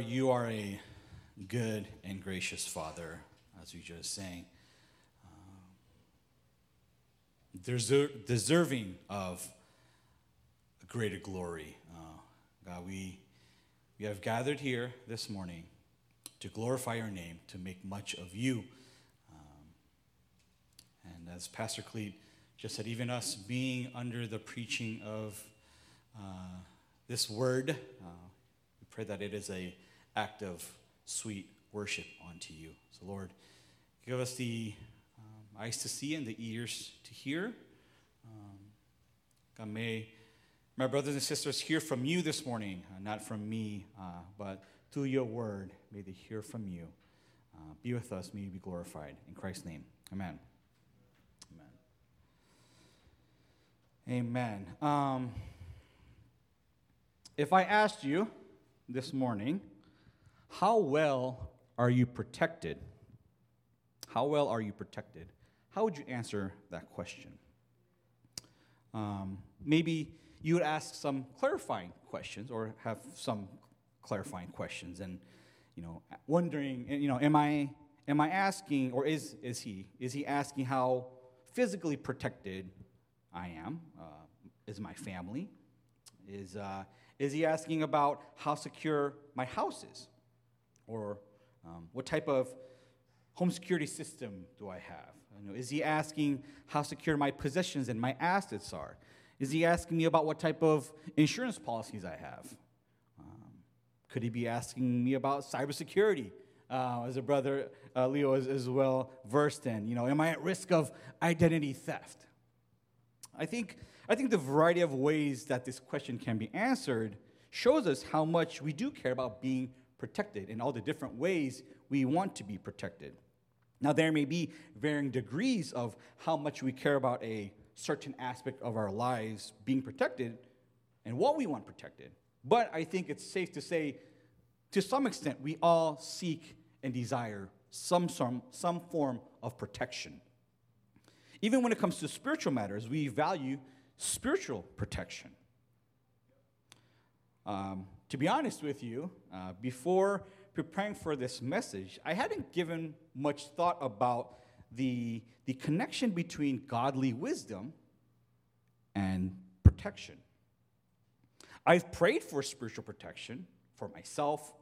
You are a good and gracious Father, as we just sang. deser- deserving of greater glory. Uh, God, we, we have gathered here this morning to glorify your name, to make much of you. Um, and as Pastor Cleet just said, even us being under the preaching of uh, this word, uh, pray that it is a act of sweet worship unto you. So, Lord, give us the um, eyes to see and the ears to hear. Um, God, may my brothers and sisters hear from you this morning, uh, not from me, uh, but through your word, may they hear from you. Uh, be with us, may you be glorified. In Christ's name, amen. Amen. Amen. Um, if I asked you this morning, how well are you protected? How well are you protected? How would you answer that question? Um, maybe you would ask some clarifying questions or have some clarifying questions and you know wondering you know am i am i asking or is is he is he asking how physically protected i am uh, is my family is uh, is he asking about how secure my house is or um, what type of home security system do i have you know, is he asking how secure my possessions and my assets are is he asking me about what type of insurance policies I have? Um, could he be asking me about cybersecurity? Uh, as a brother uh, Leo is, is well versed in, you know, am I at risk of identity theft? I think, I think the variety of ways that this question can be answered shows us how much we do care about being protected in all the different ways we want to be protected. Now, there may be varying degrees of how much we care about a certain aspect of our lives being protected and what we want protected. But I think it's safe to say, to some extent, we all seek and desire some, some, some form of protection. Even when it comes to spiritual matters, we value spiritual protection. Um, to be honest with you, uh, before preparing for this message, I hadn't given much thought about the, the connection between godly wisdom and protection. I've prayed for spiritual protection for myself,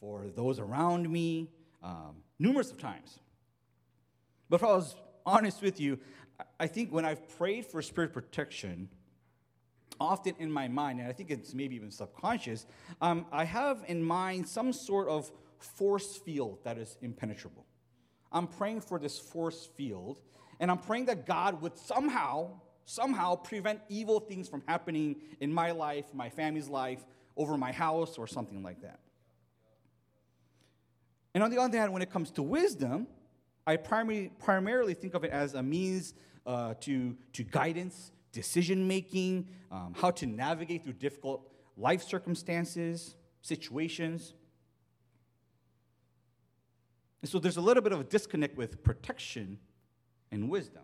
for those around me, um, numerous of times. But if I was honest with you, I think when I've prayed for spiritual protection, often in my mind, and I think it's maybe even subconscious, um, I have in mind some sort of force field that is impenetrable. I'm praying for this force field, and I'm praying that God would somehow, somehow prevent evil things from happening in my life, my family's life, over my house, or something like that. And on the other hand, when it comes to wisdom, I primarily, primarily think of it as a means uh, to, to guidance, decision making, um, how to navigate through difficult life circumstances, situations. And so there's a little bit of a disconnect with protection and wisdom.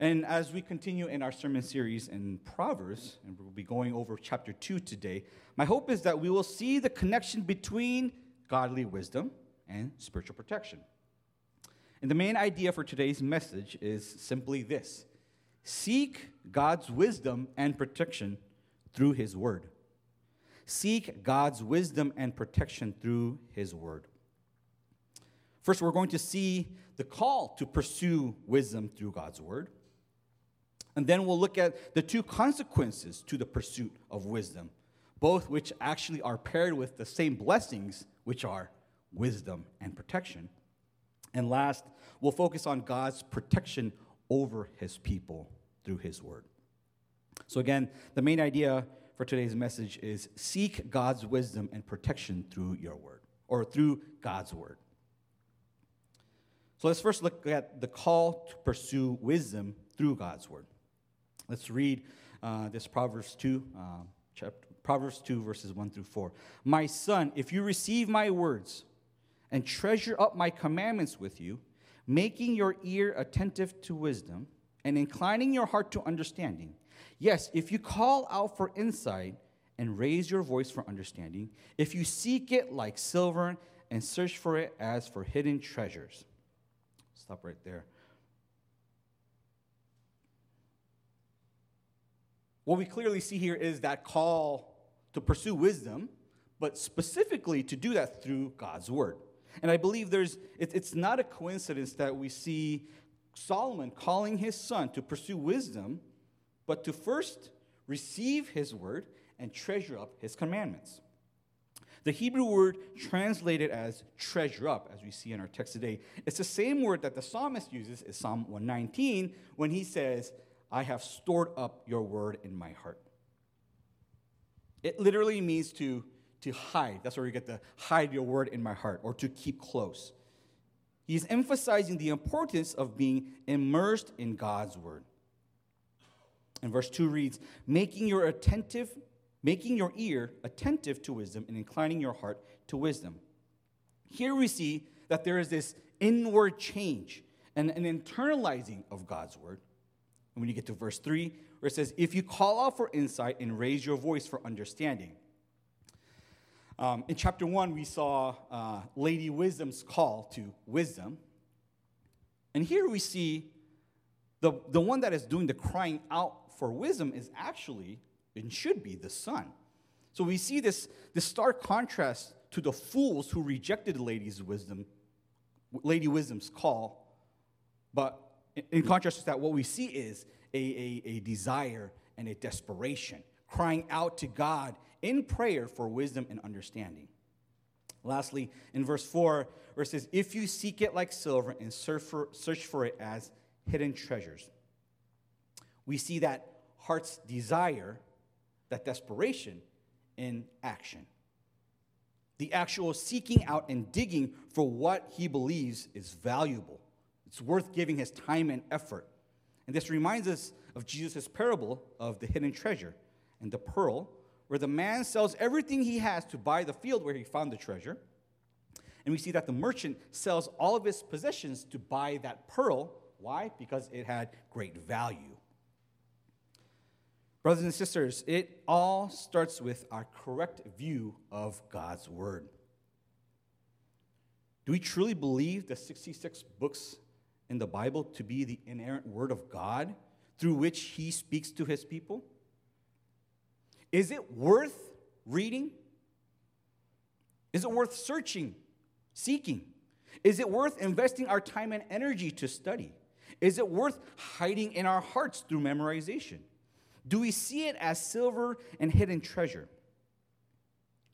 And as we continue in our sermon series in Proverbs, and we'll be going over chapter 2 today, my hope is that we will see the connection between godly wisdom and spiritual protection. And the main idea for today's message is simply this seek God's wisdom and protection through His Word. Seek God's wisdom and protection through His Word. First, we're going to see the call to pursue wisdom through God's word. And then we'll look at the two consequences to the pursuit of wisdom, both which actually are paired with the same blessings, which are wisdom and protection. And last, we'll focus on God's protection over his people through his word. So, again, the main idea for today's message is seek God's wisdom and protection through your word, or through God's word. So let's first look at the call to pursue wisdom through God's word. Let's read uh, this Proverbs 2, uh, chapter, Proverbs 2, verses 1 through 4. My son, if you receive my words and treasure up my commandments with you, making your ear attentive to wisdom and inclining your heart to understanding, yes, if you call out for insight and raise your voice for understanding, if you seek it like silver and search for it as for hidden treasures. Stop right there. What we clearly see here is that call to pursue wisdom, but specifically to do that through God's word. And I believe there's, it, it's not a coincidence that we see Solomon calling his son to pursue wisdom, but to first receive his word and treasure up his commandments. The Hebrew word translated as treasure up, as we see in our text today, it's the same word that the psalmist uses in Psalm 119 when he says, I have stored up your word in my heart. It literally means to, to hide. That's where we get the hide your word in my heart, or to keep close. He's emphasizing the importance of being immersed in God's word. And verse 2 reads, making your attentive, making your ear attentive to wisdom and inclining your heart to wisdom. Here we see that there is this inward change and an internalizing of God's word. And when you get to verse 3, where it says, If you call out for insight and raise your voice for understanding. Um, in chapter 1, we saw uh, Lady Wisdom's call to wisdom. And here we see the, the one that is doing the crying out for wisdom is actually and should be the son. So we see this, this stark contrast to the fools who rejected Lady's wisdom, Lady Wisdom's call, but in contrast to that, what we see is a, a, a desire and a desperation, crying out to God in prayer for wisdom and understanding. Lastly, in verse 4, where it says, If you seek it like silver and search for, search for it as hidden treasures, we see that heart's desire, that desperation, in action. The actual seeking out and digging for what he believes is valuable it's worth giving his time and effort. And this reminds us of Jesus' parable of the hidden treasure and the pearl, where the man sells everything he has to buy the field where he found the treasure. And we see that the merchant sells all of his possessions to buy that pearl. Why? Because it had great value. Brothers and sisters, it all starts with our correct view of God's Word. Do we truly believe the 66 books in the Bible to be the inerrant word of God through which he speaks to his people? Is it worth reading? Is it worth searching, seeking? Is it worth investing our time and energy to study? Is it worth hiding in our hearts through memorization? Do we see it as silver and hidden treasure?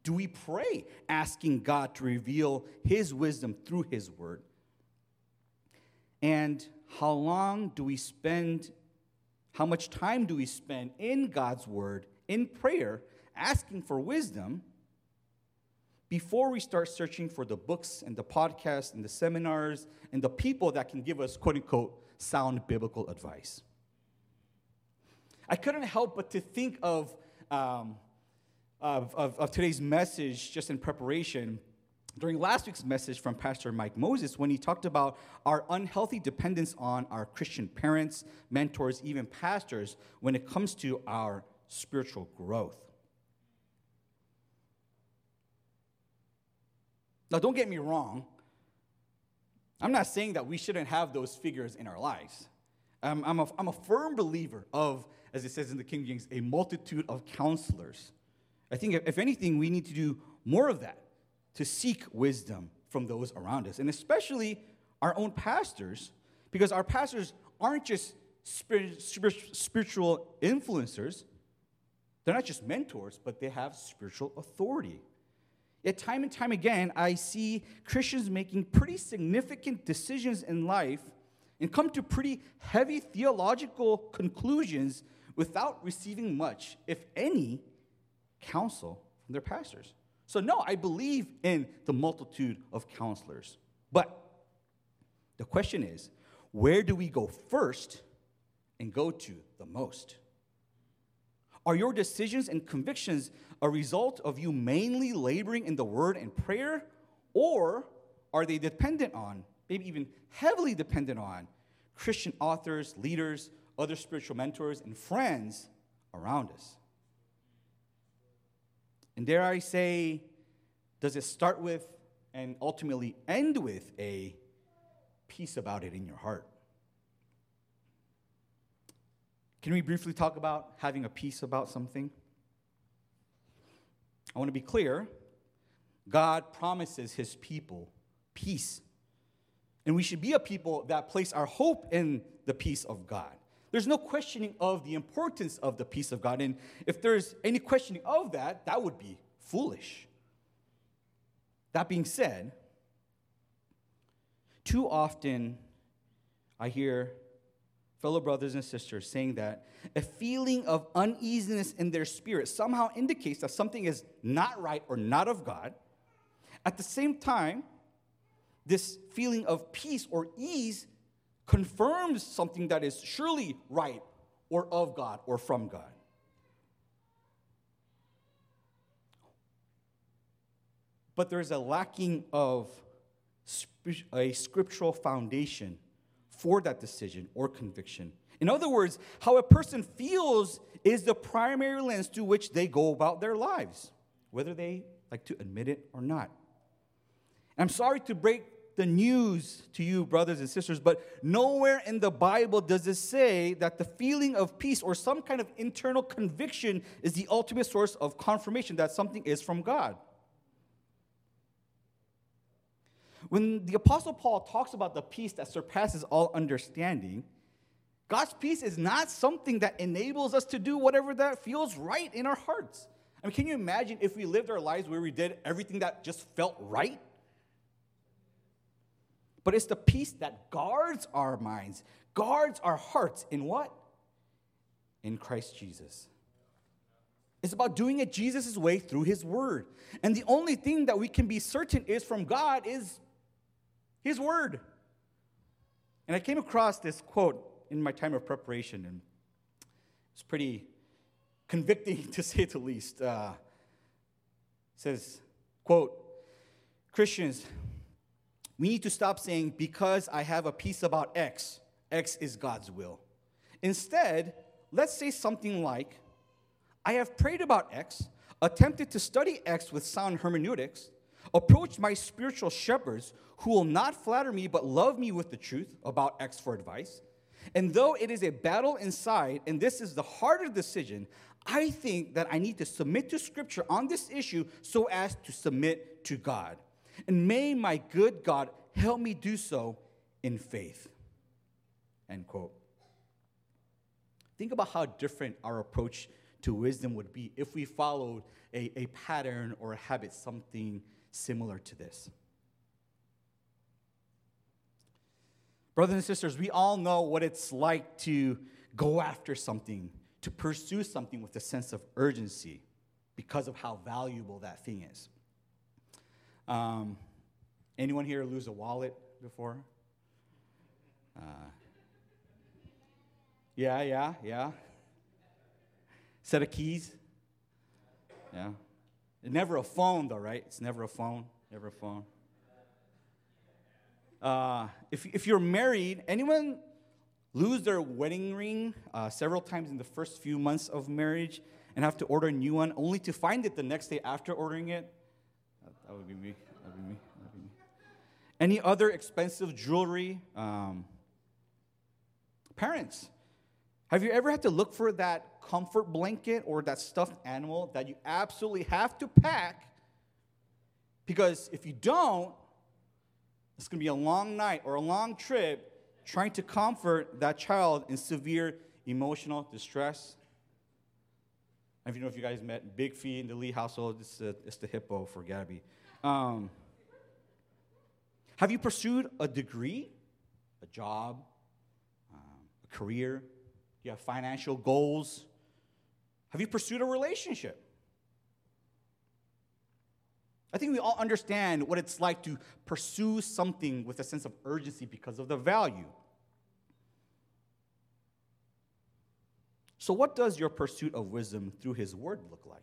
Do we pray asking God to reveal His wisdom through His word? And how long do we spend, how much time do we spend in God's Word, in prayer, asking for wisdom before we start searching for the books and the podcasts and the seminars and the people that can give us, quote unquote, sound biblical advice? I couldn't help but to think of, um, of, of, of today's message just in preparation during last week's message from Pastor Mike Moses, when he talked about our unhealthy dependence on our Christian parents, mentors, even pastors, when it comes to our spiritual growth. Now, don't get me wrong. I'm not saying that we shouldn't have those figures in our lives. Um, I'm, a, I'm a firm believer of, as it says in the King James, a multitude of counselors. I think, if anything, we need to do more of that to seek wisdom from those around us, and especially our own pastors, because our pastors aren't just spiritual influencers, they're not just mentors, but they have spiritual authority. Yet, time and time again, I see Christians making pretty significant decisions in life and come to pretty heavy theological conclusions without receiving much, if any, counsel from their pastors. So, no, I believe in the multitude of counselors. But the question is where do we go first and go to the most? Are your decisions and convictions a result of you mainly laboring in the word and prayer? Or are they dependent on, maybe even heavily dependent on, Christian authors, leaders, other spiritual mentors, and friends around us? And dare I say, does it start with and ultimately end with a peace about it in your heart? Can we briefly talk about having a peace about something? I want to be clear. God promises his people peace. And we should be a people that place our hope in the peace of God. There's no questioning of the importance of the peace of God. And if there's any questioning of that, that would be foolish. That being said, too often I hear fellow brothers and sisters saying that a feeling of uneasiness in their spirit somehow indicates that something is not right or not of God. At the same time, this feeling of peace or ease confirms something that is surely right or of God or from God. But there's a lacking of a scriptural foundation for that decision or conviction. In other words, how a person feels is the primary lens through which they go about their lives, whether they like to admit it or not. I'm sorry to break the news to you, brothers and sisters, but nowhere in the Bible does it say that the feeling of peace or some kind of internal conviction is the ultimate source of confirmation that something is from God. When the Apostle Paul talks about the peace that surpasses all understanding, God's peace is not something that enables us to do whatever that feels right in our hearts. I mean, can you imagine if we lived our lives where we did everything that just felt right? But it's the peace that guards our minds, guards our hearts in what? In Christ Jesus. It's about doing it Jesus' way through his word. And the only thing that we can be certain is from God is his word. And I came across this quote in my time of preparation, and it's pretty convicting to say the least. Uh, says, quote, Christians, we need to stop saying, because I have a peace about X, X is God's will. Instead, let's say something like, I have prayed about X, attempted to study X with sound hermeneutics, approached my spiritual shepherds who will not flatter me but love me with the truth about X for advice. And though it is a battle inside, and this is the harder decision, I think that I need to submit to Scripture on this issue so as to submit to God. And may my good God help me do so in faith. End quote. Think about how different our approach to wisdom would be if we followed a, a pattern or a habit, something similar to this. Brothers and sisters, we all know what it's like to go after something, to pursue something with a sense of urgency because of how valuable that thing is. Um, anyone here lose a wallet before? Uh, yeah, yeah, yeah. Set of keys? Yeah. Never a phone, though, right? It's never a phone. Never a phone. Uh, if, if you're married, anyone lose their wedding ring uh, several times in the first few months of marriage and have to order a new one only to find it the next day after ordering it? That, that would be me. That would be me. That would be me. Any other expensive jewelry? Um, parents, have you ever had to look for that comfort blanket or that stuffed animal that you absolutely have to pack? Because if you don't, it's going to be a long night or a long trip trying to comfort that child in severe emotional distress. I don't know if you guys met Big Fee in the Lee household. It's, a, it's the hippo for Gabby. Um, have you pursued a degree, a job, um, a career? Do You have financial goals? Have you pursued a relationship? I think we all understand what it's like to pursue something with a sense of urgency because of the value. So, what does your pursuit of wisdom through His Word look like?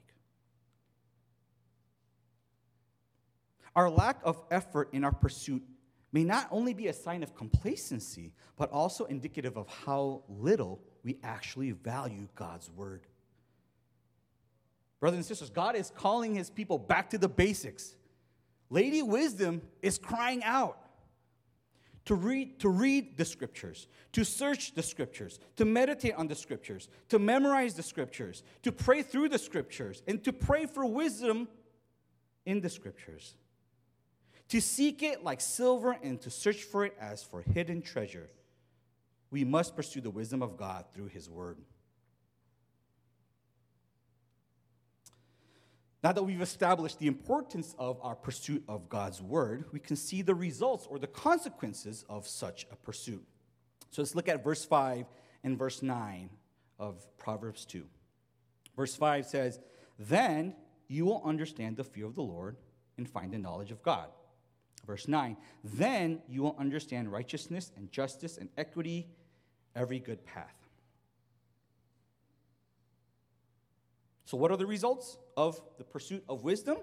Our lack of effort in our pursuit may not only be a sign of complacency, but also indicative of how little we actually value God's Word. Brothers and sisters, God is calling his people back to the basics. Lady Wisdom is crying out to read, to read the scriptures, to search the scriptures, to meditate on the scriptures, to memorize the scriptures, to pray through the scriptures, and to pray for wisdom in the scriptures. To seek it like silver and to search for it as for hidden treasure. We must pursue the wisdom of God through his word. Now that we've established the importance of our pursuit of God's word, we can see the results or the consequences of such a pursuit. So let's look at verse 5 and verse 9 of Proverbs 2. Verse 5 says, Then you will understand the fear of the Lord and find the knowledge of God. Verse 9, then you will understand righteousness and justice and equity, every good path. So, what are the results of the pursuit of wisdom?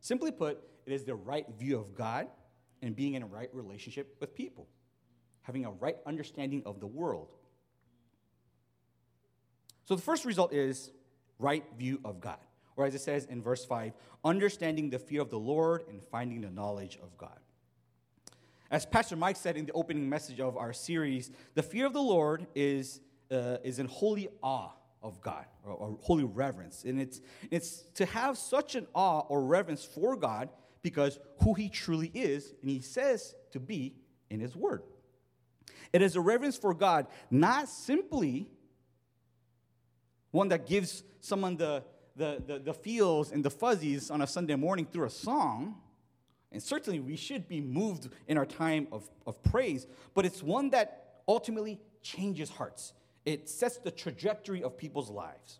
Simply put, it is the right view of God and being in a right relationship with people, having a right understanding of the world. So, the first result is right view of God, or as it says in verse 5, understanding the fear of the Lord and finding the knowledge of God. As Pastor Mike said in the opening message of our series, the fear of the Lord is, uh, is in holy awe of God or, or holy reverence. And it's, it's to have such an awe or reverence for God because who He truly is and He says to be in His Word. It is a reverence for God, not simply one that gives someone the, the, the, the feels and the fuzzies on a Sunday morning through a song. And certainly we should be moved in our time of, of praise, but it's one that ultimately changes hearts it sets the trajectory of people's lives.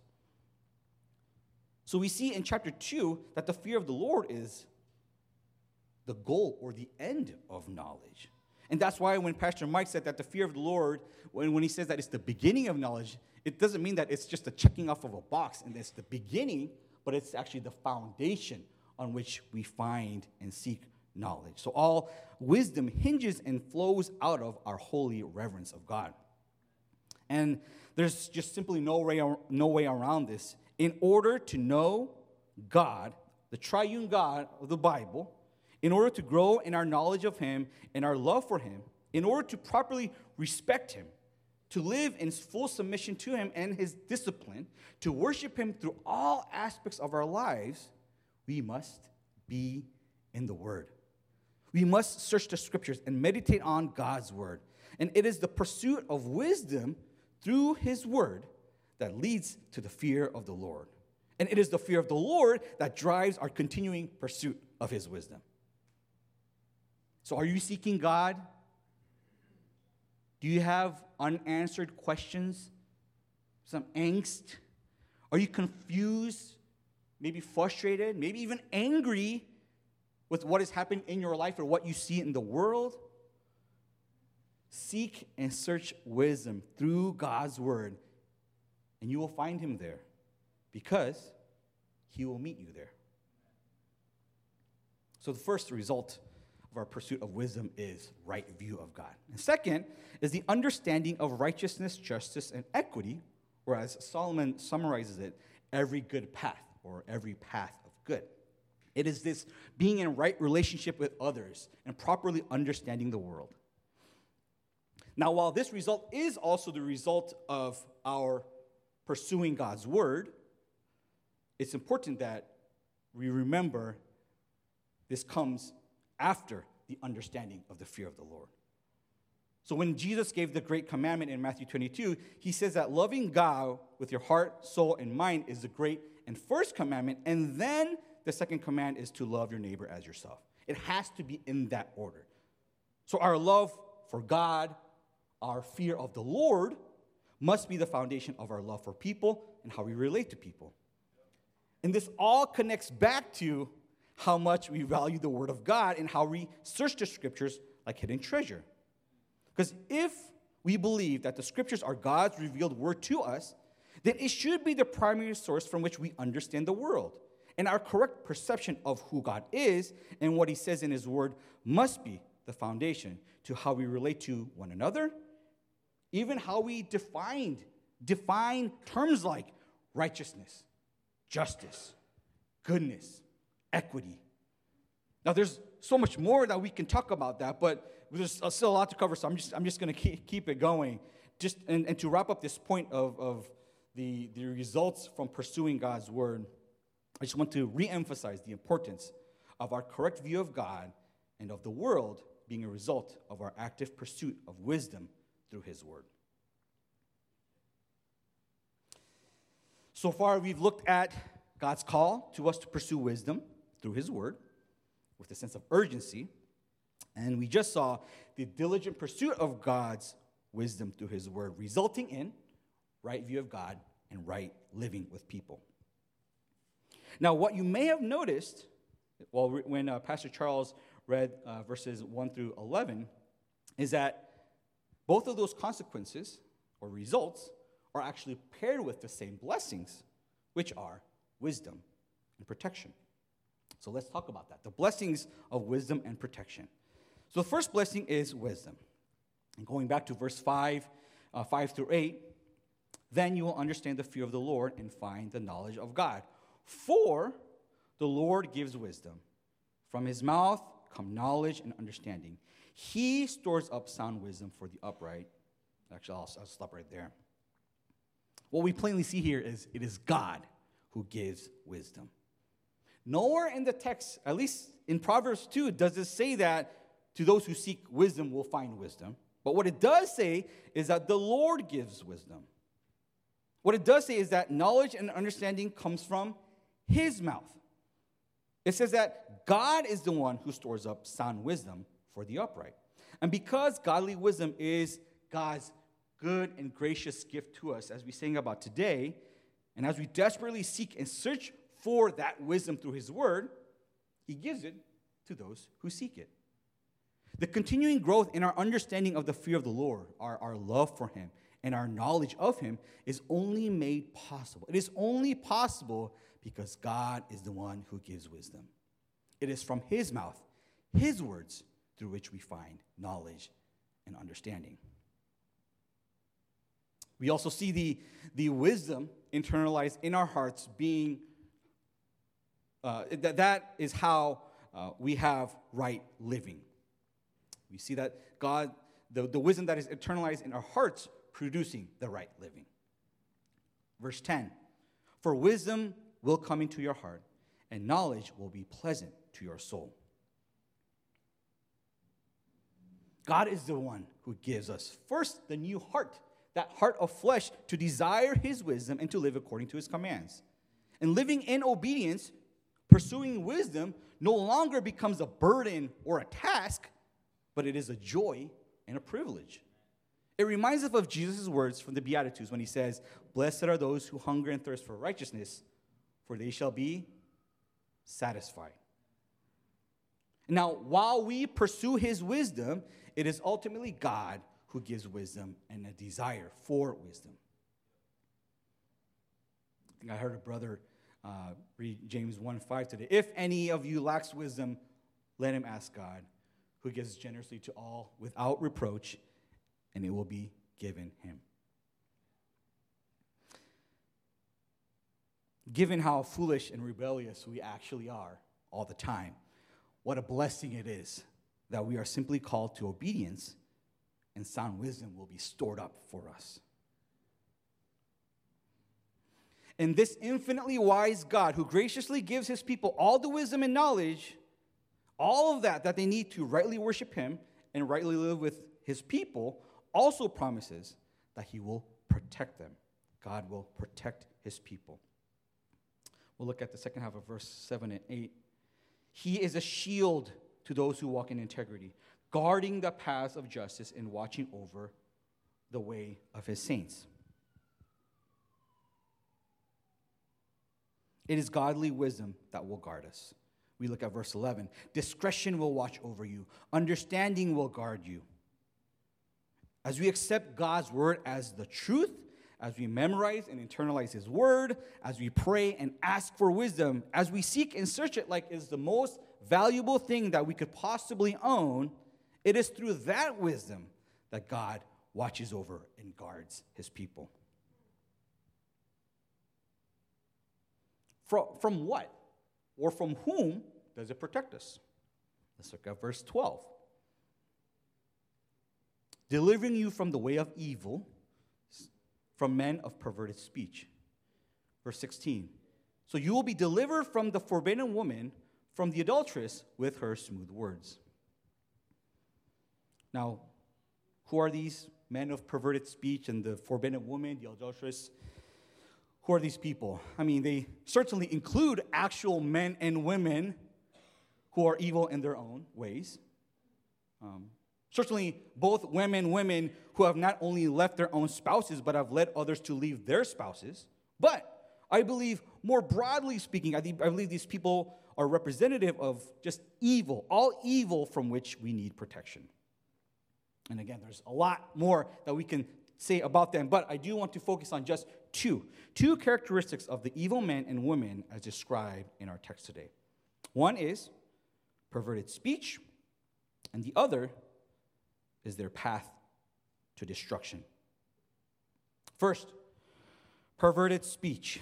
So we see in chapter 2 that the fear of the Lord is the goal or the end of knowledge. And that's why when Pastor Mike said that the fear of the Lord, when, when he says that it's the beginning of knowledge, it doesn't mean that it's just a checking off of a box and it's the beginning, but it's actually the foundation on which we find and seek knowledge. So all wisdom hinges and flows out of our holy reverence of God. And there's just simply no way, no way around this. In order to know God, the triune God of the Bible, in order to grow in our knowledge of Him and our love for Him, in order to properly respect Him, to live in full submission to Him and His discipline, to worship Him through all aspects of our lives, we must be in the Word. We must search the Scriptures and meditate on God's Word. And it is the pursuit of wisdom through his word that leads to the fear of the Lord. And it is the fear of the Lord that drives our continuing pursuit of his wisdom. So, are you seeking God? Do you have unanswered questions? Some angst? Are you confused? Maybe frustrated? Maybe even angry with what has happened in your life or what you see in the world? Seek and search wisdom through God's word, and you will find him there because he will meet you there. So, the first result of our pursuit of wisdom is right view of God. And second is the understanding of righteousness, justice, and equity, or as Solomon summarizes it, every good path or every path of good. It is this being in right relationship with others and properly understanding the world. Now, while this result is also the result of our pursuing God's word, it's important that we remember this comes after the understanding of the fear of the Lord. So, when Jesus gave the great commandment in Matthew 22, he says that loving God with your heart, soul, and mind is the great and first commandment, and then the second command is to love your neighbor as yourself. It has to be in that order. So, our love for God, our fear of the Lord must be the foundation of our love for people and how we relate to people. And this all connects back to how much we value the Word of God and how we search the Scriptures like hidden treasure. Because if we believe that the Scriptures are God's revealed Word to us, then it should be the primary source from which we understand the world. And our correct perception of who God is and what He says in His Word must be the foundation to how we relate to one another even how we defined define terms like righteousness, justice, goodness, equity. Now, there's so much more that we can talk about that, but there's still a lot to cover, so I'm just, I'm just to keep, keep it going. Just, and, and to wrap up this point of, of the, the results from pursuing God's word, I just want to re-emphasize the importance of our correct view of God and of the world being a result of our active pursuit of wisdom through His Word. So far, we've looked at God's call to us to pursue wisdom through His Word with a sense of urgency. And we just saw the diligent pursuit of God's wisdom through His Word, resulting in right view of God and right living with people. Now, what you may have noticed, well, when uh, Pastor Charles read uh, verses 1 through 11, is that both of those consequences or results are actually paired with the same blessings, which are wisdom and protection. So let's talk about that the blessings of wisdom and protection. So the first blessing is wisdom. And going back to verse 5, uh, 5 through 8, then you will understand the fear of the Lord and find the knowledge of God. For the Lord gives wisdom. From his mouth come knowledge and understanding. He stores up sound wisdom for the upright. Actually, I'll, I'll stop right there. What we plainly see here is it is God who gives wisdom. Nowhere in the text, at least in Proverbs 2, does it say that to those who seek wisdom will find wisdom. But what it does say is that the Lord gives wisdom. What it does say is that knowledge and understanding comes from his mouth. It says that God is the one who stores up sound wisdom for the upright. And because godly wisdom is God's good and gracious gift to us, as we sing about today, and as we desperately seek and search for that wisdom through His Word, He gives it to those who seek it. The continuing growth in our understanding of the fear of the Lord, our, our love for Him, and our knowledge of Him is only made possible. It is only possible because God is the one who gives wisdom. It is from His mouth, His words, through which we find knowledge and understanding. We also see the, the wisdom internalized in our hearts being, uh, that, that is how uh, we have right living. We see that God, the, the wisdom that is internalized in our hearts, producing the right living. Verse 10 For wisdom will come into your heart, and knowledge will be pleasant to your soul. God is the one who gives us first the new heart, that heart of flesh, to desire his wisdom and to live according to his commands. And living in obedience, pursuing wisdom, no longer becomes a burden or a task, but it is a joy and a privilege. It reminds us of Jesus' words from the Beatitudes when he says, Blessed are those who hunger and thirst for righteousness, for they shall be satisfied. Now, while we pursue his wisdom, it is ultimately God who gives wisdom and a desire for wisdom. I think I heard a brother uh, read James 1 5 today. If any of you lacks wisdom, let him ask God, who gives generously to all without reproach, and it will be given him. given how foolish and rebellious we actually are all the time, what a blessing it is that we are simply called to obedience and sound wisdom will be stored up for us. And this infinitely wise God who graciously gives his people all the wisdom and knowledge, all of that that they need to rightly worship him and rightly live with his people, also promises that he will protect them. God will protect his people. We'll look at the second half of verse 7 and 8. He is a shield to those who walk in integrity, guarding the paths of justice and watching over the way of his saints. It is godly wisdom that will guard us. We look at verse 11. Discretion will watch over you, understanding will guard you. As we accept God's word as the truth, as we memorize and internalize His Word, as we pray and ask for wisdom, as we seek and search it like is the most valuable thing that we could possibly own, it is through that wisdom that God watches over and guards His people. From, from what? or from whom does it protect us? Let's look at verse 12. Delivering you from the way of evil, from men of perverted speech. Verse 16. So you will be delivered from the forbidden woman, from the adulteress with her smooth words. Now, who are these men of perverted speech and the forbidden woman, the adulteress? Who are these people? I mean, they certainly include actual men and women who are evil in their own ways. Um, certainly, both women, women who have not only left their own spouses, but have led others to leave their spouses. But I believe, more broadly speaking, I, I believe these people are representative of just evil, all evil from which we need protection. And again, there's a lot more that we can say about them, but I do want to focus on just two. Two characteristics of the evil men and women as described in our text today. One is perverted speech, and the other is their path to destruction. First, perverted speech.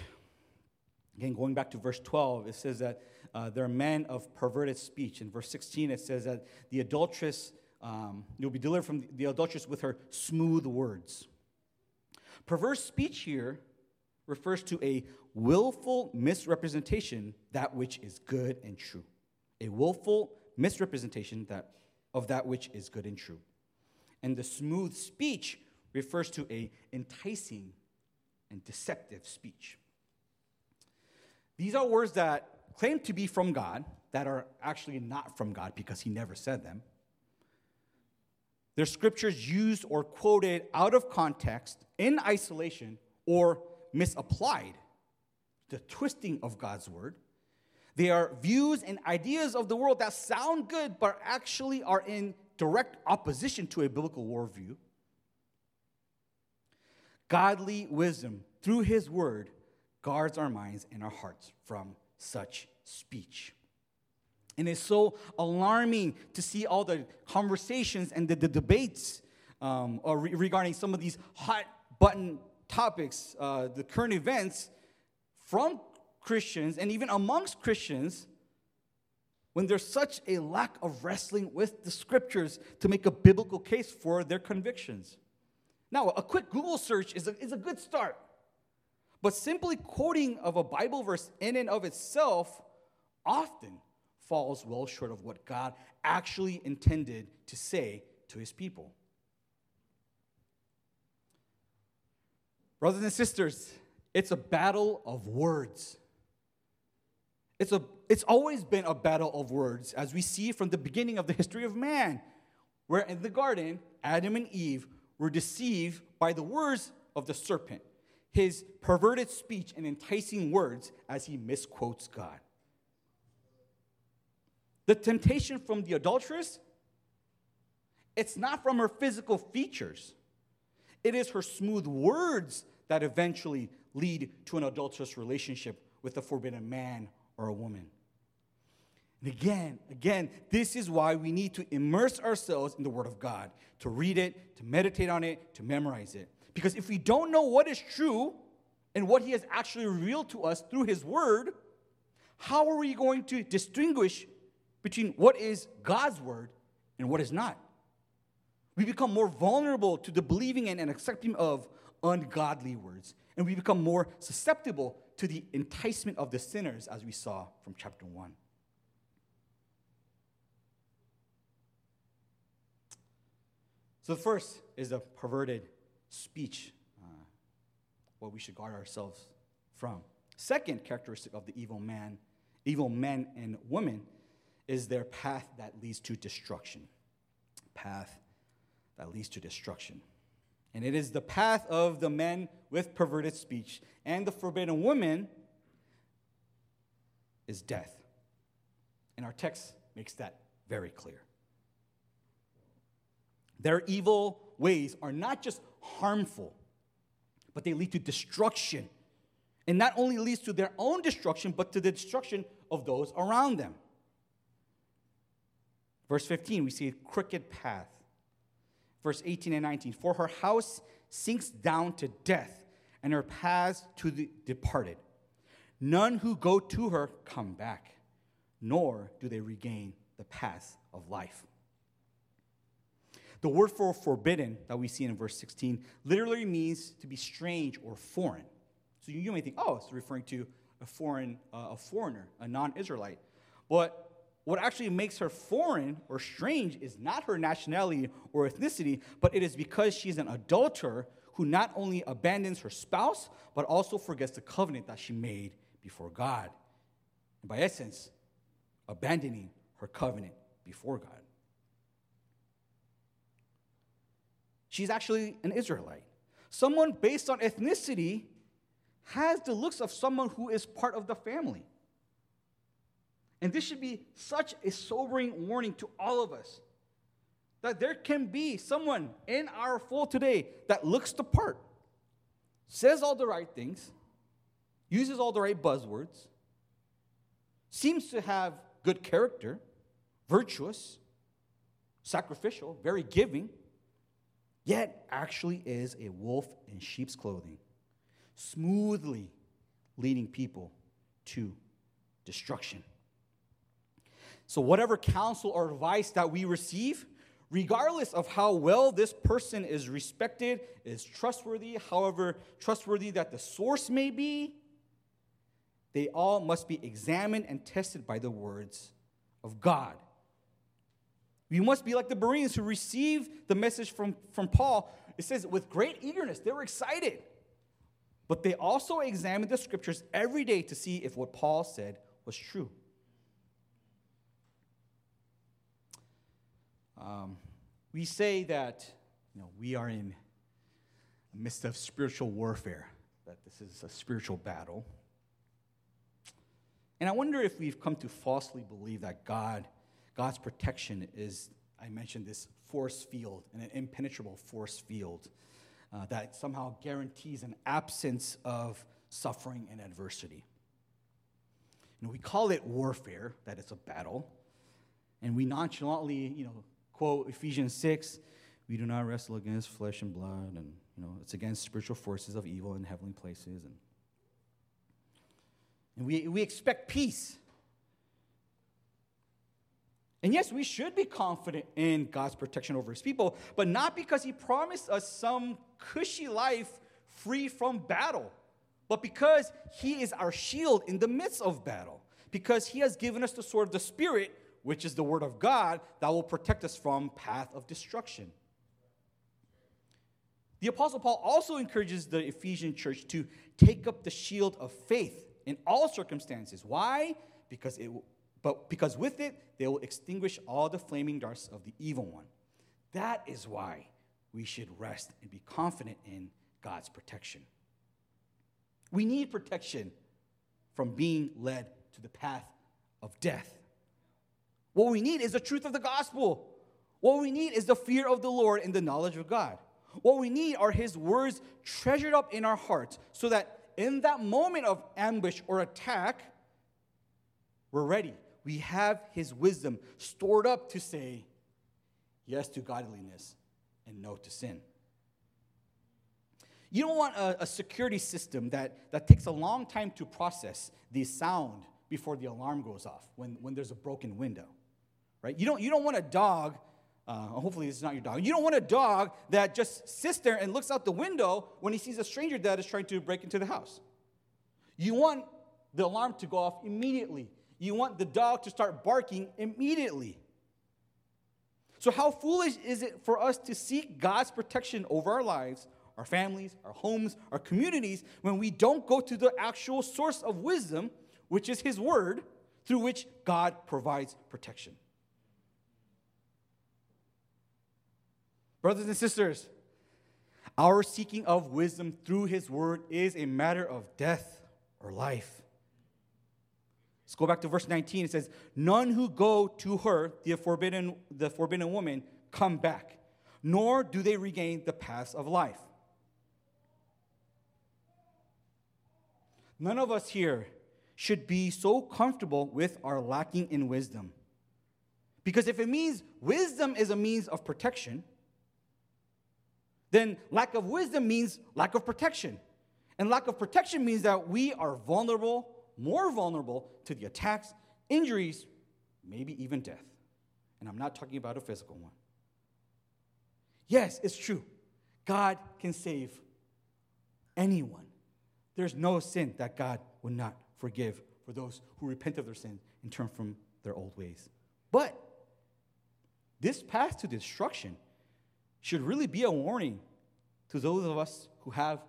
Again, going back to verse 12, it says that uh, they're men of perverted speech. In verse 16, it says that the adulteress, um, you'll be delivered from the adulteress with her smooth words. Perverse speech here refers to a willful misrepresentation that which is good and true a willful misrepresentation that, of that which is good and true. And the smooth speech refers to a enticing and deceptive speech. These are words that claim to be from God that are actually not from God because he never said them. They're scriptures used or quoted out of context, in isolation, or misapplied. The twisting of God's word they are views and ideas of the world that sound good, but actually are in direct opposition to a biblical worldview. Godly wisdom, through His word, guards our minds and our hearts from such speech. And it's so alarming to see all the conversations and the, the debates um, re- regarding some of these hot button topics, uh, the current events, from Christians and even amongst Christians when there's such a lack of wrestling with the scriptures to make a biblical case for their convictions. Now, a quick Google search is a, is a good start, but simply quoting of a Bible verse in and of itself often falls well short of what God actually intended to say to his people. Brothers and sisters, it's a battle of words. It's, a, it's always been a battle of words, as we see from the beginning of the history of man, where in the garden, Adam and Eve were deceived by the words of the serpent, his perverted speech and enticing words as he misquotes God. The temptation from the adulteress, it's not from her physical features, it is her smooth words that eventually lead to an adulterous relationship with a forbidden man or a woman. And again, again, this is why we need to immerse ourselves in the Word of God, to read it, to meditate on it, to memorize it. Because if we don't know what is true and what He has actually revealed to us through His Word, how are we going to distinguish between what is God's Word and what is not? We become more vulnerable to the believing in and accepting of ungodly words, and we become more susceptible to the enticement of the sinners, as we saw from chapter 1. So, the first is the perverted speech, uh, what we should guard ourselves from. Second characteristic of the evil man, evil men and women, is their path that leads to destruction. Path that leads to destruction. And it is the path of the men with perverted speech and the forbidden woman is death. And our text makes that very clear. Their evil ways are not just harmful, but they lead to destruction. And not only leads to their own destruction, but to the destruction of those around them. Verse 15, we see a crooked path verse 18 and 19. For her house sinks down to death, and her paths to the departed. None who go to her come back. nor do they regain the path of life. The word for forbidden that we see in verse 16 literally means to be strange or foreign. So you may think, oh, it's referring to a foreign, uh, a foreigner, a non-Israelite. But what actually makes her foreign or strange is not her nationality or ethnicity, but it is because she's an adulterer who not only abandons her spouse, but also forgets the covenant that she made before God. And by essence, abandoning her covenant before God. She's actually an Israelite. Someone based on ethnicity has the looks of someone who is part of the family. And this should be such a sobering warning to all of us that there can be someone in our fold today that looks the part, says all the right things, uses all the right buzzwords, seems to have good character, virtuous, sacrificial, very giving, yet actually is a wolf in sheep's clothing, smoothly leading people to destruction. So, whatever counsel or advice that we receive, regardless of how well this person is respected, is trustworthy, however trustworthy that the source may be, they all must be examined and tested by the words of God. We must be like the Bereans who received the message from, from Paul. It says, with great eagerness, they were excited. But they also examined the scriptures every day to see if what Paul said was true. Um, we say that you know, we are in the midst of spiritual warfare, that this is a spiritual battle. And I wonder if we've come to falsely believe that God, God's protection is, I mentioned this force field, an impenetrable force field uh, that somehow guarantees an absence of suffering and adversity. You know, we call it warfare, that it's a battle, and we nonchalantly, you know, quote Ephesians 6, we do not wrestle against flesh and blood, and you know, it's against spiritual forces of evil in heavenly places, and and we, we expect peace. And yes, we should be confident in God's protection over his people, but not because he promised us some cushy life free from battle, but because he is our shield in the midst of battle, because he has given us the sword of the Spirit, which is the word of God, that will protect us from path of destruction. The Apostle Paul also encourages the Ephesian church to take up the shield of faith in all circumstances. Why? Because it but because with it they will extinguish all the flaming darts of the evil one. That is why we should rest and be confident in God's protection. We need protection from being led to the path of death. What we need is the truth of the gospel. What we need is the fear of the Lord and the knowledge of God. What we need are His words treasured up in our hearts so that in that moment of ambush or attack, we're ready. We have his wisdom stored up to say yes to godliness and no to sin. You don't want a, a, security system that, that takes a long time to process the sound before the alarm goes off when, when there's a broken window, right? You don't, you don't want a dog uh, hopefully, this is not your dog. You don't want a dog that just sits there and looks out the window when he sees a stranger that is trying to break into the house. You want the alarm to go off immediately. You want the dog to start barking immediately. So, how foolish is it for us to seek God's protection over our lives, our families, our homes, our communities, when we don't go to the actual source of wisdom, which is His Word, through which God provides protection? Brothers and sisters, our seeking of wisdom through his word is a matter of death or life. Let's go back to verse 19. It says, None who go to her, the forbidden, the forbidden woman, come back, nor do they regain the paths of life. None of us here should be so comfortable with our lacking in wisdom. Because if it means wisdom is a means of protection, then lack of wisdom means lack of protection. And lack of protection means that we are vulnerable, more vulnerable to the attacks, injuries, maybe even death. And I'm not talking about a physical one. Yes, it's true. God can save anyone. There's no sin that God would not forgive for those who repent of their sins and turn from their old ways. But this path to destruction should really be a warning to those of us who have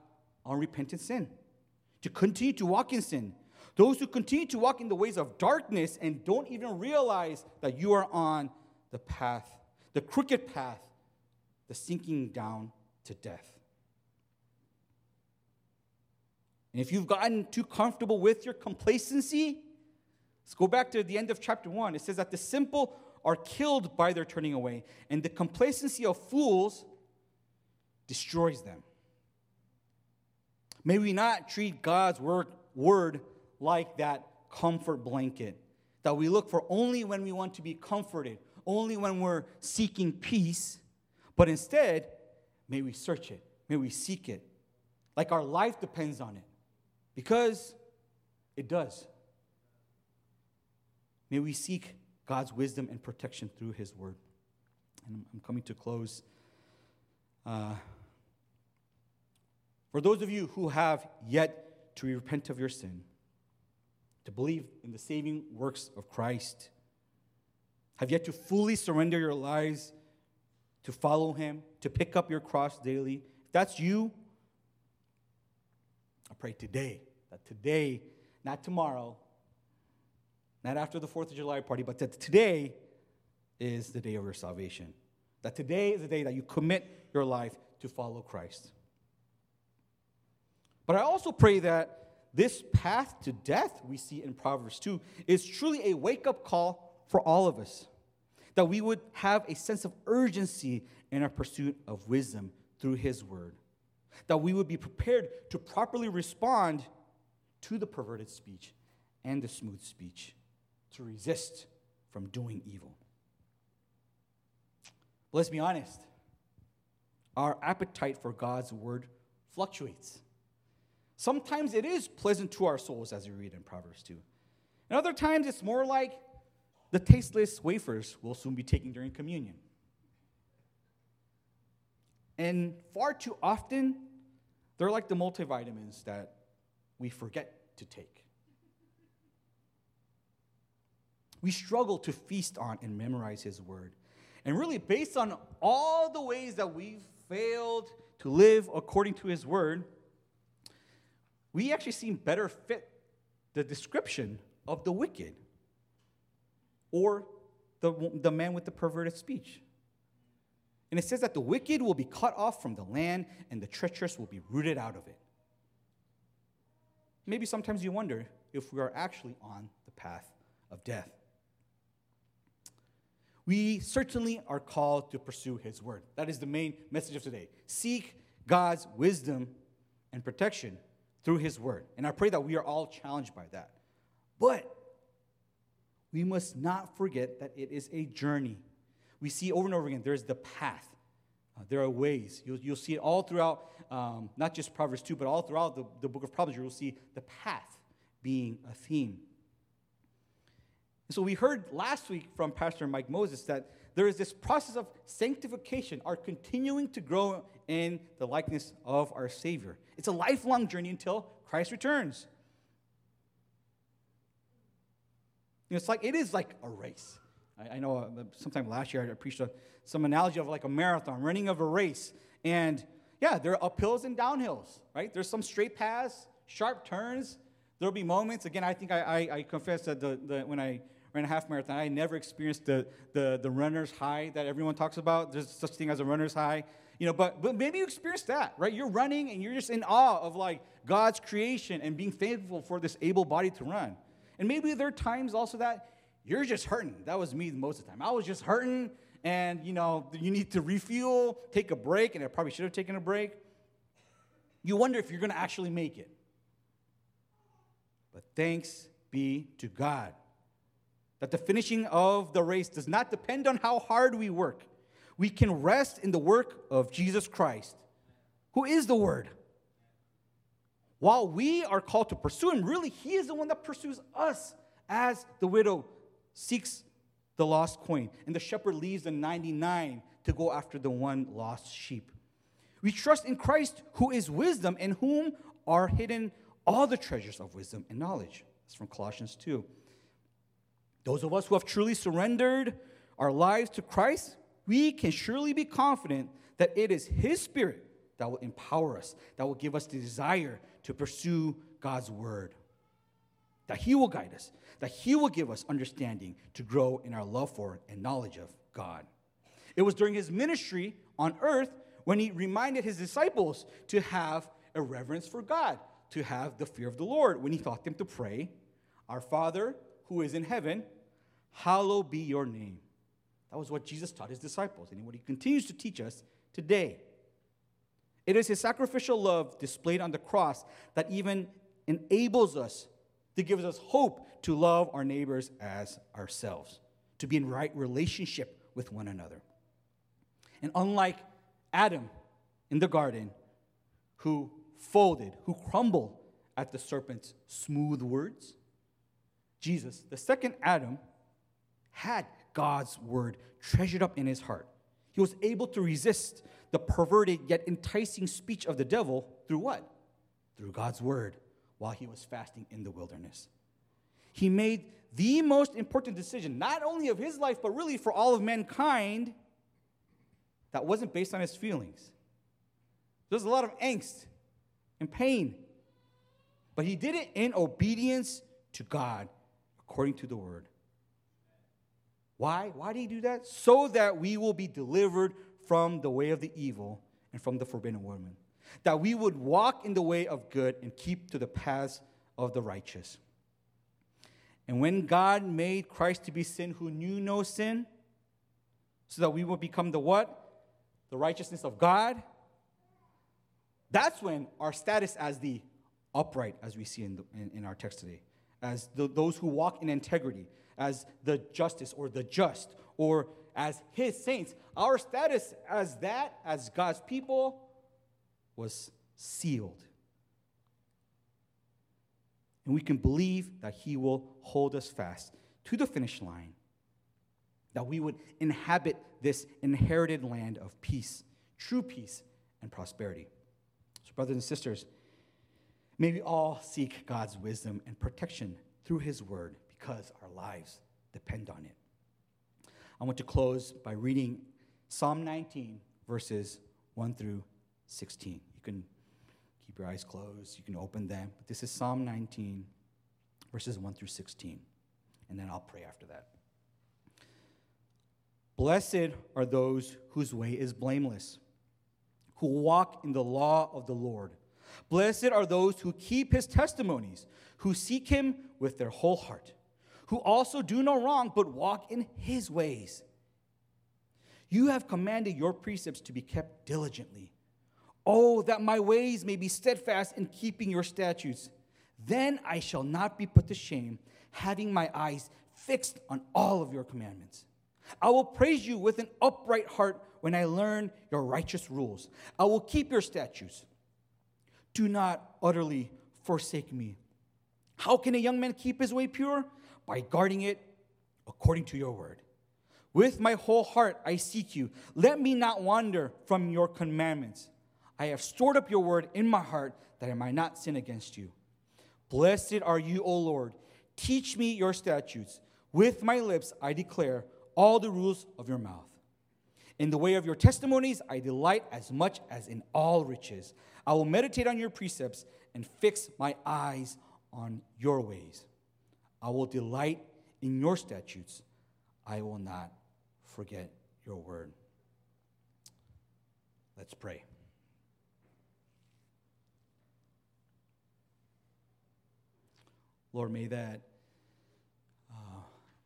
unrepentant sin, to continue to walk in sin. Those who continue to walk in the ways of darkness and don't even realize that you are on the path, the crooked path, the sinking down to death. And if you've gotten too comfortable with your complacency, let's go back to the end of chapter 1. It says that the simple are killed by their turning away, and the complacency of fools destroys them. May we not treat God's word, word like that comfort blanket that we look for only when we want to be comforted, only when we're seeking peace, but instead, may we search it, may we seek it, like our life depends on it, because it does. May we seek God's wisdom and protection through His word. And I'm coming to close. Uh, for those of you who have yet to repent of your sin, to believe in the saving works of Christ, have yet to fully surrender your lives to follow Him, to pick up your cross daily, if that's you, I pray today that today, not tomorrow, not after the 4th of July party, but that today is the day of your salvation. That today is the day that you commit your life to follow Christ. But I also pray that this path to death we see in Proverbs 2 is truly a wake up call for all of us. That we would have a sense of urgency in our pursuit of wisdom through His Word. That we would be prepared to properly respond to the perverted speech and the smooth speech, to resist from doing evil. But let's be honest our appetite for God's Word fluctuates. Sometimes it is pleasant to our souls, as we read in Proverbs 2. And other times it's more like the tasteless wafers we'll soon be taking during communion. And far too often, they're like the multivitamins that we forget to take. We struggle to feast on and memorize His Word. And really, based on all the ways that we've failed to live according to His Word, we actually seem better fit the description of the wicked or the, the man with the perverted speech. And it says that the wicked will be cut off from the land and the treacherous will be rooted out of it. Maybe sometimes you wonder if we are actually on the path of death. We certainly are called to pursue His word. That is the main message of today. Seek God's wisdom and protection through His Word. And I pray that we are all challenged by that. But we must not forget that it is a journey. We see over and over again there's the path, uh, there are ways. You'll, you'll see it all throughout, um, not just Proverbs 2, but all throughout the, the book of Proverbs, you'll see the path being a theme. And so we heard last week from Pastor Mike Moses that there is this process of sanctification, our continuing to grow in the likeness of our Savior. It's a lifelong journey until Christ returns. You know, it's like it is like a race. I, I know uh, sometime last year I preached a, some analogy of like a marathon, running of a race, and yeah, there are uphills and downhills, right? There's some straight paths, sharp turns. There'll be moments. Again, I think I, I, I confess that the, the, when I ran a half marathon, I never experienced the, the, the runner's high that everyone talks about. There's such thing as a runner's high. You know, but, but maybe you experienced that, right? You're running and you're just in awe of like God's creation and being thankful for this able body to run. And maybe there are times also that you're just hurting. That was me most of the time. I was just hurting and, you know, you need to refuel, take a break, and I probably should have taken a break. You wonder if you're going to actually make it. But thanks be to God that the finishing of the race does not depend on how hard we work we can rest in the work of Jesus Christ, who is the Word. While we are called to pursue Him, really, He is the one that pursues us as the widow seeks the lost coin, and the shepherd leaves the 99 to go after the one lost sheep. We trust in Christ, who is wisdom, in whom are hidden all the treasures of wisdom and knowledge. That's from Colossians 2. Those of us who have truly surrendered our lives to Christ, we can surely be confident that it is His Spirit that will empower us, that will give us the desire to pursue God's Word, that He will guide us, that He will give us understanding to grow in our love for and knowledge of God. It was during His ministry on earth when He reminded His disciples to have a reverence for God, to have the fear of the Lord, when He taught them to pray, Our Father who is in heaven, hallowed be your name. That was what Jesus taught his disciples, and what he continues to teach us today. It is his sacrificial love displayed on the cross that even enables us to give us hope to love our neighbors as ourselves, to be in right relationship with one another. And unlike Adam in the garden, who folded, who crumbled at the serpent's smooth words, Jesus, the second Adam, had God's word treasured up in his heart. He was able to resist the perverted yet enticing speech of the devil through what? Through God's word while he was fasting in the wilderness. He made the most important decision, not only of his life, but really for all of mankind, that wasn't based on his feelings. There's a lot of angst and pain. But he did it in obedience to God, according to the word. Why? Why did he do that? So that we will be delivered from the way of the evil and from the forbidden woman. That we would walk in the way of good and keep to the paths of the righteous. And when God made Christ to be sin who knew no sin, so that we would become the what? The righteousness of God. That's when our status as the upright, as we see in, the, in, in, our text today, as the, those who walk in integrity, as the justice or the just, or as his saints, our status as that, as God's people, was sealed. And we can believe that he will hold us fast to the finish line, that we would inhabit this inherited land of peace, true peace, and prosperity. So, brothers and sisters, may we all seek God's wisdom and protection through his word because our lives depend on it. I want to close by reading Psalm 19, verses 1 through 16. You can keep your eyes closed, you can open them. But this is Psalm 19, verses 1 through 16. And then I'll pray after that. Blessed are those whose way is blameless, who walk in the law of the Lord. Blessed are those who keep his testimonies, who seek him with their whole heart who also do no wrong, but walk in his ways. You have commanded your precepts to be kept diligently. Oh, that my ways may be steadfast in keeping your statutes. Then I shall not be put to shame, having my eyes fixed on all of your commandments. I will praise you with an upright heart when I learn your righteous rules. I will keep your statutes. Do not utterly forsake me. How can a young man keep his way pure? By guarding it according to your word. With my whole heart I seek you. Let me not wander from your commandments. I have stored up your word in my heart that I might not sin against you. Blessed are you, O Lord. Teach me your statutes. With my lips I declare all the rules of your mouth. In the way of your testimonies I delight as much as in all riches. I will meditate on your precepts and fix my eyes on your ways. I will delight in your statutes. I will not forget your word. Let's pray. Lord, may that uh,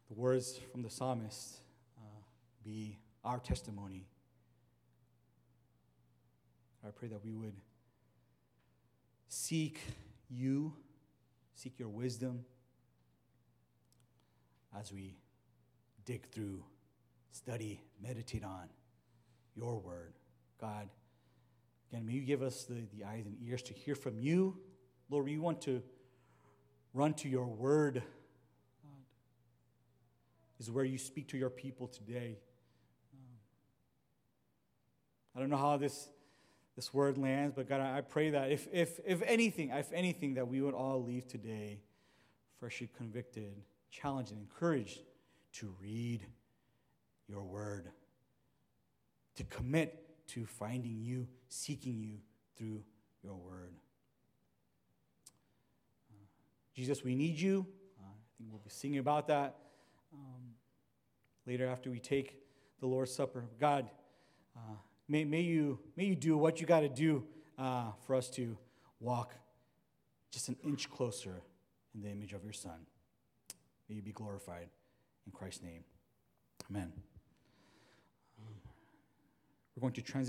the words from the psalmist uh, be our testimony. I pray that we would seek you, seek your wisdom as we dig through, study, meditate on your word. God, again, may you give us the, the eyes and ears to hear from you. Lord, we want to run to your word. is where you speak to your people today. I don't know how this, this word lands, but God, I pray that if, if, if anything, if anything, that we would all leave today freshly convicted, challenged, and encouraged to read your word, to commit to finding you, seeking you through your word. Uh, Jesus, we need you. Uh, I think we'll be singing about that um, later after we take the Lord's Supper. God, uh, may, may, you, may you do what you got to do uh, for us to walk just an inch closer in the image of your Son. May you be glorified. In Christ's name, amen. We're going to transition.